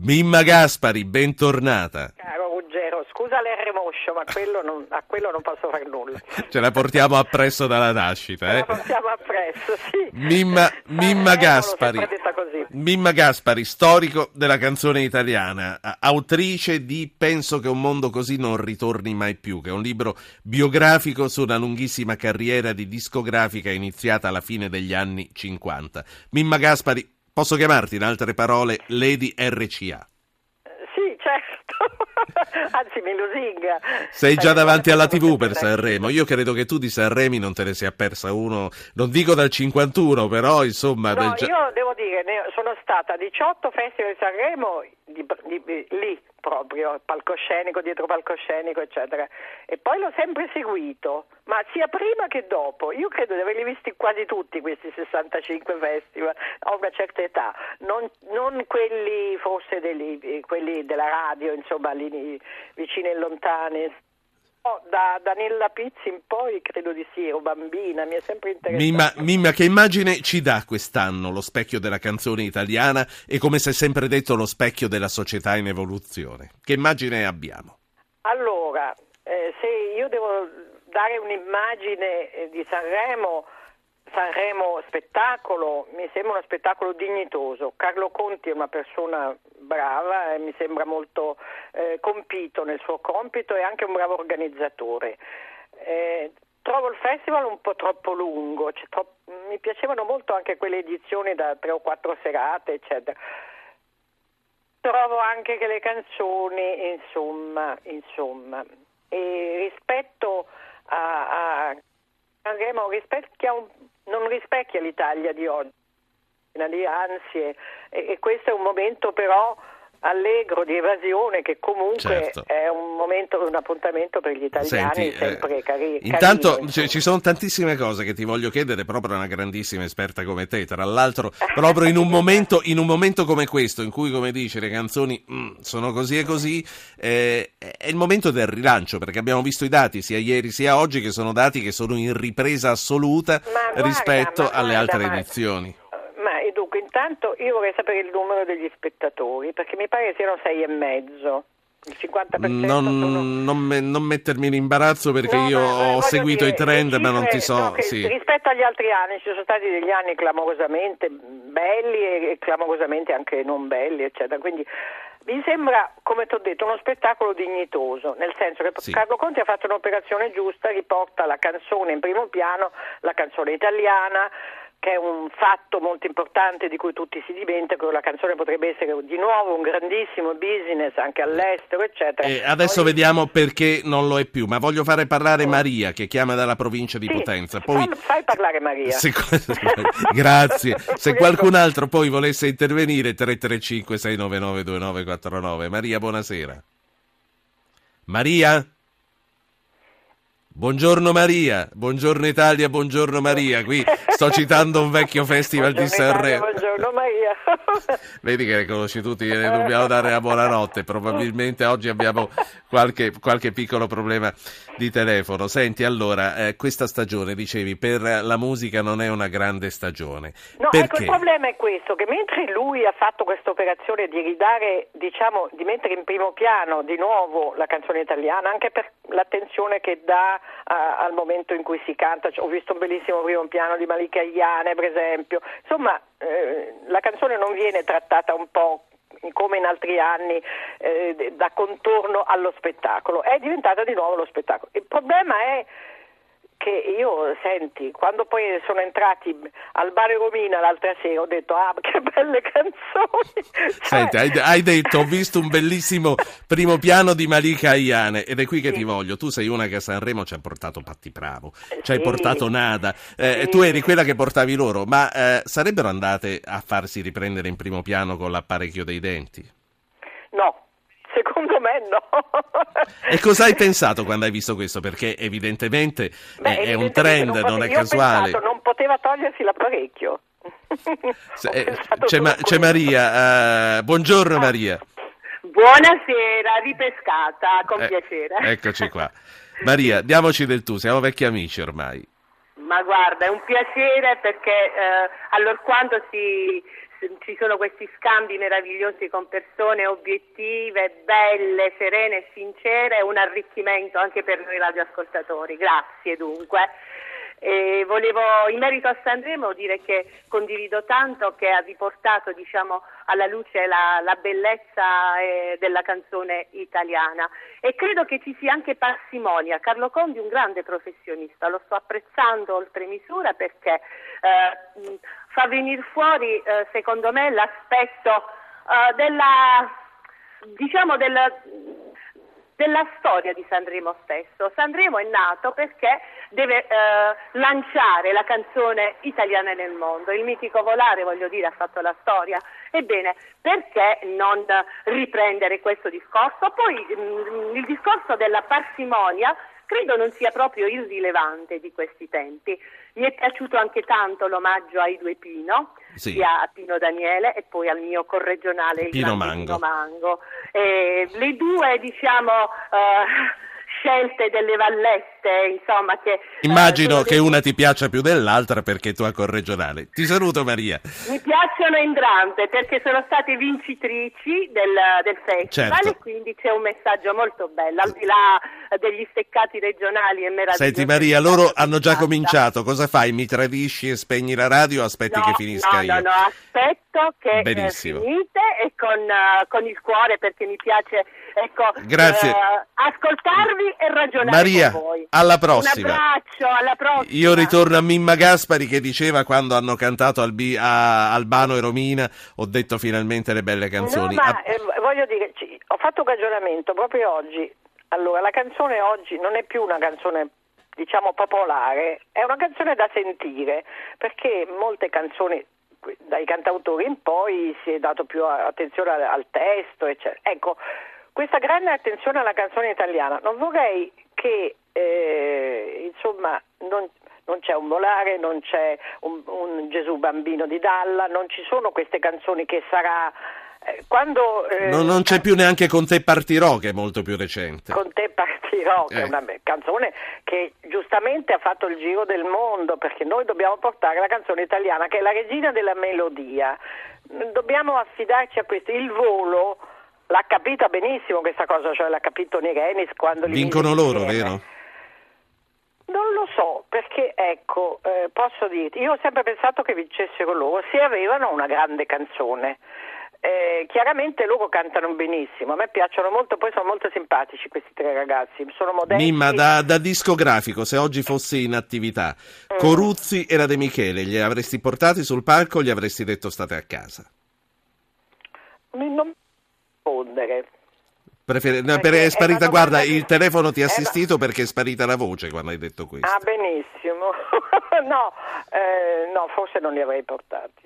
Mimma Gaspari, bentornata. Caro Ruggero, scusa l'R moscio, ma quello non, a quello non posso fare nulla. Ce la portiamo appresso dalla nascita, Ce eh? la portiamo appresso, sì. Mimma, Mimma Sanremo, Gaspari. Mimma Gaspari, storico della canzone italiana, autrice di Penso che un mondo così non ritorni mai più, che è un libro biografico su una lunghissima carriera di discografica iniziata alla fine degli anni 50. Mimma Gaspari, posso chiamarti in altre parole Lady RCA? Sì, certo. Anzi, mi lusinga. Sei già Sai, davanti alla TV per sempre. Sanremo. Io credo che tu di Sanremi non te ne sia persa uno, non dico dal 51, però insomma... No, del io devo dire, ne- sono stata a 18 festival di Sanremo di- di- lì proprio, palcoscenico, dietro palcoscenico, eccetera. E poi l'ho sempre seguito, ma sia prima che dopo. Io credo di averli visti quasi tutti questi 65 festival, ho una certa età, non, non quelli forse degli- quelli della radio, insomma, lì vicini e lontani. Da Danella Pizzi in poi credo di sì, ero bambina, mi è sempre interessato. Mimma, Mimma, che immagine ci dà quest'anno lo specchio della canzone italiana e come si è sempre detto lo specchio della società in evoluzione? Che immagine abbiamo? Allora, eh, se io devo dare un'immagine eh, di Sanremo, Sanremo spettacolo, mi sembra uno spettacolo dignitoso. Carlo Conti è una persona brava e mi sembra molto eh, compito nel suo compito e anche un bravo organizzatore. Eh, trovo il festival un po' troppo lungo, c'è tro- mi piacevano molto anche quelle edizioni da tre o quattro serate, eccetera. Trovo anche che le canzoni, insomma, insomma, e rispetto a, a Sanremo rispecchia un- non rispecchia l'Italia di oggi, di ansie. E, e questo è un momento però allegro di evasione che comunque Certo. è un momento, un appuntamento per gli italiani Senti, eh, sempre cari- intanto carino, c- ci sono tantissime cose che ti voglio chiedere proprio a una grandissima esperta come te. Tra l'altro, proprio in un momento, in un momento come questo, in cui, come dici, le canzoni mm, sono così e così, eh, è il momento del rilancio perché abbiamo visto i dati sia ieri sia oggi che sono dati che sono in ripresa assoluta Ma guarda, rispetto ma alle guarda, altre ma- edizioni. Intanto io vorrei sapere il numero degli spettatori, perché mi pare siano sei e mezzo. Il 50% Non, sono... non me- non mettermi in imbarazzo perché No, io ma, eh, ho seguito dire, i trend, le ma non ti cifre, so. no, sì. Rispetto agli altri anni, ci sono stati degli anni clamorosamente belli e, e clamorosamente anche non belli, eccetera. Quindi mi sembra, come ti ho detto, uno spettacolo dignitoso, nel senso che Sì. Carlo Conti ha fatto un'operazione giusta, riporta la canzone in primo piano, la canzone italiana che è un fatto molto importante di cui tutti si dimenticano, la canzone potrebbe essere di nuovo un grandissimo business anche all'estero, eccetera. E adesso Poi- vediamo perché non lo è più, ma voglio fare parlare Maria che chiama dalla provincia di Sì, Potenza. Poi, fai, fai parlare Maria. se- grazie. Se qualcun altro poi volesse intervenire, 335 699 2949. Maria, buonasera. Maria? Buongiorno Maria, buongiorno Italia, buongiorno Maria. Qui sto citando un vecchio festival di Buongiorno Italia, Sanremo. Buongiorno Maria. Vedi che le conosci tutti, gliene dobbiamo dare la buonanotte. Probabilmente oggi abbiamo qualche, qualche piccolo problema di telefono. Senti, allora, eh, questa stagione, dicevi, per la musica non è una grande stagione. No, ecco, Perché? il problema è questo, che mentre lui ha fatto questa operazione di ridare, diciamo, di mettere in primo piano di nuovo la canzone italiana, anche per l'attenzione che dà a- al momento in cui si canta, Cioè, ho visto un bellissimo primo piano di Malika Iane, per esempio, insomma, eh, la canzone non viene trattata un po' come in altri anni eh, da contorno allo spettacolo, è diventata di nuovo lo spettacolo. Il problema è che io, senti, quando poi sono entrati al bar Romina l'altra sera ho detto, ah, che belle canzoni. Senti, hai, hai detto, ho visto un bellissimo primo piano di Malika Iane ed è qui che Sì. ti voglio. Tu sei una che a Sanremo ci ha portato Patti Bravo, ci hai Sì. portato Nada, eh, Sì. tu eri quella che portavi loro, ma eh, sarebbero andate a farsi riprendere in primo piano con l'apparecchio dei denti? No, secondo me no. E cosa hai pensato quando hai visto questo? Perché evidentemente Beh, è, è un evidentemente trend, non non è io ho casuale. pensato, non poteva togliersi l'apparecchio. Eh, C'è, Ma- c'è. Maria, eh, buongiorno Maria. Buonasera, ripescata, con Eh, piacere. Eccoci qua. Maria, diamoci del tu, siamo vecchi amici ormai. Ma guarda, è un piacere perché eh, allora quando si, ci sono questi scambi meravigliosi con persone obiettive, belle, serene e sincere, un arricchimento anche per noi radioascoltatori. Grazie dunque. E volevo in merito a Sanremo dire che condivido tanto che ha riportato diciamo, alla luce la, la bellezza eh, della canzone italiana e credo che ci sia anche parsimonia. Carlo Condi è un grande professionista, lo sto apprezzando oltre misura perché eh, fa venire fuori eh, secondo me l'aspetto eh, della, diciamo, della della storia di Sanremo stesso. Sanremo è nato perché deve eh, lanciare la canzone italiana nel mondo. Il mitico Volare, voglio dire, ha fatto la storia. Ebbene, perché non riprendere questo discorso? Poi mh, mm, il discorso della parsimonia credo non sia proprio irrilevante di questi tempi. Mi è piaciuto anche tanto l'omaggio ai due Pino, sì. sia a Pino Daniele e poi al mio corregionale Pino Mango. Pino Mango. E le due, diciamo, uh, scelte delle vallette, insomma che... Immagino eh, che una ti piaccia più dell'altra perché tu a corregionale. Ti saluto Maria. Mi piacciono entrambe perché sono state vincitrici del, del festival certo. e quindi c'è un messaggio molto bello, al di là degli steccati regionali e meravigliosi. Senti Maria, loro hanno già cominciato, cosa fai? Mi tradisci e spegni la radio o aspetti no, che finisca no, io? No, no, aspetto che eh, finite e con, uh, con il cuore perché mi piace ecco, Grazie. Uh, ascoltarvi e ragionare Maria, con voi. alla prossima. Un abbraccio, alla prossima. Io ritorno a Mimma Gaspari che diceva quando hanno cantato al B, a Albano e Romina, ho detto finalmente le belle canzoni. No, ma eh, voglio dire, ho fatto un ragionamento proprio oggi. Allora, la canzone oggi non è più una canzone diciamo popolare, è una canzone da sentire, perché molte canzoni dai cantautori in poi si è dato più attenzione al, al testo, eccetera. Ecco, questa grande attenzione alla canzone italiana, non vorrei che eh, insomma non, non, c'è un volare, non c'è un, un, Gesù bambino di Dalla, non ci sono queste canzoni che sarà eh, quando, eh, non, non, c'è più neanche Con te partirò che è molto più recente. Con te partirò, che è una canzone che giustamente ha fatto il giro del mondo perché noi dobbiamo portare la canzone italiana che è la regina della melodia. Dobbiamo affidarci a questo. Il volo l'ha capita benissimo questa cosa, cioè l'ha capito Nirenis quando Vincono loro, vero? Non lo so, perché ecco, eh, posso dirti, io ho sempre pensato che vincessero loro se avevano una grande canzone. Eh, chiaramente loro cantano benissimo, a me piacciono molto, poi sono molto simpatici questi tre ragazzi, sono modesti. Mimma, da, da discografico, se oggi fossi in attività, mm. Coruzzi e la De Michele, li avresti portati sul palco o gli avresti detto state a casa? Non rispondere. Prefer- no, per, è sparita, è guarda, il telefono ti ha assistito ma... perché è sparita la voce quando hai detto questo. Ah, benissimo. no, eh, no, forse non li avrei portati.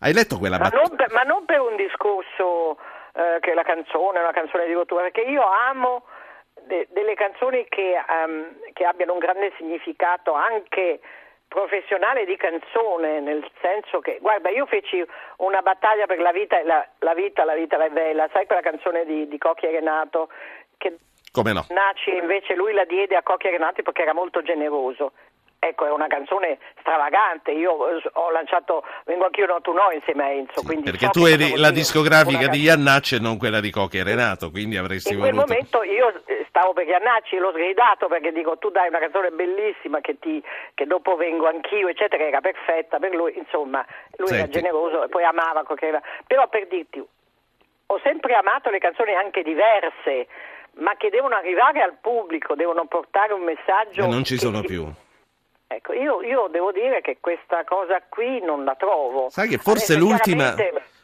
Hai letto quella battuta? Ma, ma, non per un discorso eh, che la canzone è una canzone di rottura, perché io amo de- delle canzoni che, um, che abbiano un grande significato anche professionale di canzone, nel senso che, guarda, io feci una battaglia per la vita, la, la vita, la vita è bella, sai quella canzone di, di Cocchi e Renato? Che Come no? Naci invece lui la diede a Cocchi e Renato perché era molto generoso Ecco, è una canzone stravagante. Io eh, ho lanciato Vengo anch'io, no tu no insieme a Enzo. Sì, perché so tu eri la discografica di Iannacci e non quella di Cocchi e Renato, quindi avresti In voluto. In quel momento io eh, stavo per Iannacci e l'ho sgridato perché dico tu dai una canzone bellissima che, ti, che dopo vengo anch'io, eccetera, era perfetta per lui. Insomma, lui Senti. era generoso e poi amava Cocchi e Renato. Però per dirti, ho sempre amato le canzoni anche diverse, ma che devono arrivare al pubblico, devono portare un messaggio. E non ci sono si... più. Ecco, io, io, devo dire che questa cosa qui non la trovo. Sai che forse l'ultima,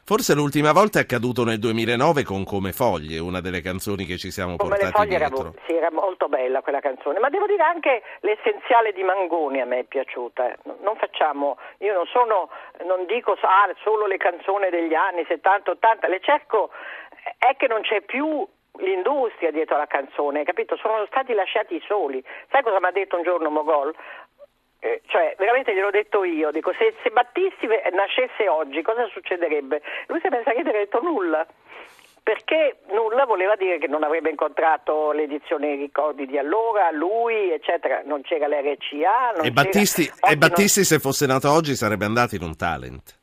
forse l'ultima volta è accaduto nel 2009 con Come Foglie, una delle canzoni che ci siamo Come portati dietro. Era, sì, era molto bella quella canzone, ma devo dire anche l'essenziale di Mangoni a me è piaciuta. Non facciamo, io non sono, non dico ah, solo le canzoni degli anni 70-80, le cerco, è che non c'è più l'industria dietro alla canzone, capito? Sono stati lasciati soli. Sai cosa mi ha detto un giorno Mogol? Eh, cioè veramente gliel'ho detto io, dico se, se Battisti nascesse oggi cosa succederebbe? Lui si è pensato che ha detto nulla perché nulla voleva dire che non avrebbe incontrato l'edizione ricordi di allora, lui, eccetera, non c'era l'RCA. Non e Battisti, e Battisti non... se fosse nato oggi sarebbe andato in un talent.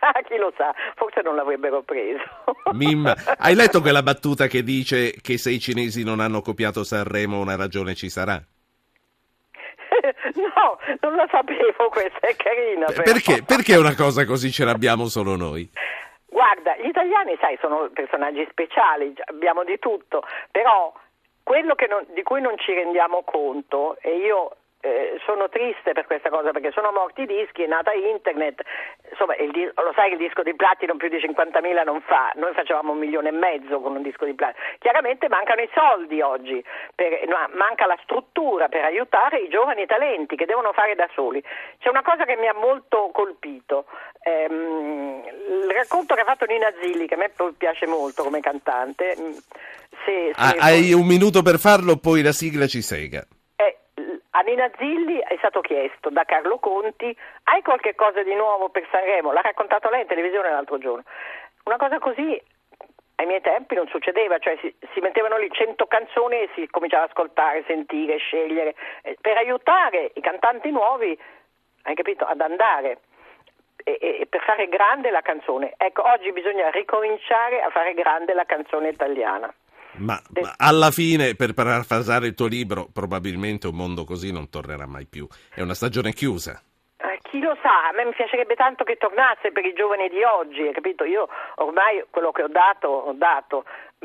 Chi lo sa, forse non l'avrebbero preso. Mim, hai letto quella battuta che dice che se i cinesi non hanno copiato Sanremo una ragione ci sarà? No, non lo sapevo, questa è carina. Però. Perché? Perché una cosa così ce l'abbiamo solo noi? Guarda, gli italiani, sai, sono personaggi speciali, abbiamo di tutto, però quello non, di cui non ci rendiamo conto, e io eh, sono triste per questa cosa perché sono morti i dischi, è nata internet, insomma il, lo sai che il disco di platino più di 50.000 non fa, noi facevamo un milione e mezzo con un disco di platino, chiaramente mancano i soldi oggi, per, no, manca la struttura per aiutare i giovani talenti che devono fare da soli. C'è una cosa che mi ha molto colpito, ehm, il racconto che ha fatto Nina Zilli, che a me piace molto come cantante. Mm, se, se ah, hai un minuto per farlo, poi la sigla ci sega. A Nina Zilli è stato chiesto da Carlo Conti, hai qualche cosa di nuovo per Sanremo? L'ha raccontato lei in televisione l'altro giorno. Una cosa così ai miei tempi non succedeva, cioè si, si mettevano lì cento canzoni e si cominciava ad ascoltare, sentire, scegliere, eh, per aiutare i cantanti nuovi, hai capito, ad andare e, e, per fare grande la canzone. Ecco, oggi bisogna ricominciare a fare grande la canzone italiana. Ma, ma, alla fine, per parafrasare il tuo libro, probabilmente un mondo così non tornerà mai più. È una stagione chiusa. Eh, chi lo sa, a me mi piacerebbe tanto che tornasse per i giovani di oggi, capito? Io ormai quello che ho dato, ho dato.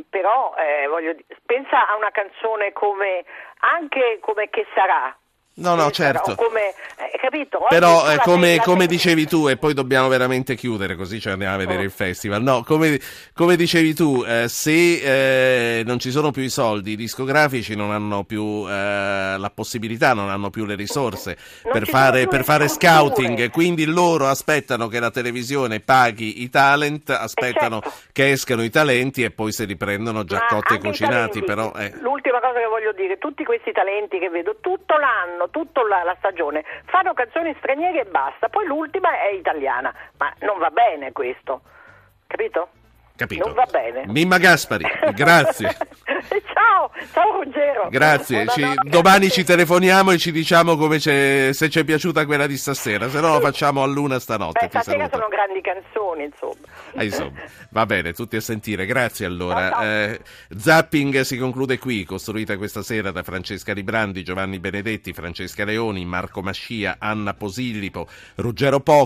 Però eh, voglio, pensa a una canzone come anche come Che sarà, No, no, certo. Come, eh, capito? Però eh, come, come, dicevi tu, e poi dobbiamo veramente chiudere così ci andiamo a vedere oh. il festival. No, come, come dicevi tu, eh, se eh, non ci sono più i soldi, i discografici non hanno più eh, la possibilità, non hanno più le risorse per fare, per fare, scouting, quindi loro aspettano che la televisione paghi i talent, aspettano certo. che escano i talenti e poi si riprendono già Ma cotti e cucinati. Però, eh. L'ultima cosa che voglio dire, tutti questi talenti che vedo tutto l'anno tutta la, la, stagione, fanno canzoni straniere e basta, poi l'ultima è italiana, ma non va bene questo, capito? Capito. Non va bene. Mimma Gaspari, grazie. Ruggero. Grazie, ci, domani ci telefoniamo e ci diciamo se ci è piaciuta quella di stasera, se no lo facciamo a luna stanotte. Beh, stasera sono grandi canzoni, insomma. Ah, insomma. Va bene, tutti a sentire, grazie allora. Ciao, ciao. Eh, zapping si conclude qui, costruita questa sera da Francesca Librandi, Giovanni Benedetti, Francesca Leoni, Marco Mascia, Anna Posillipo, Ruggero Pocchi.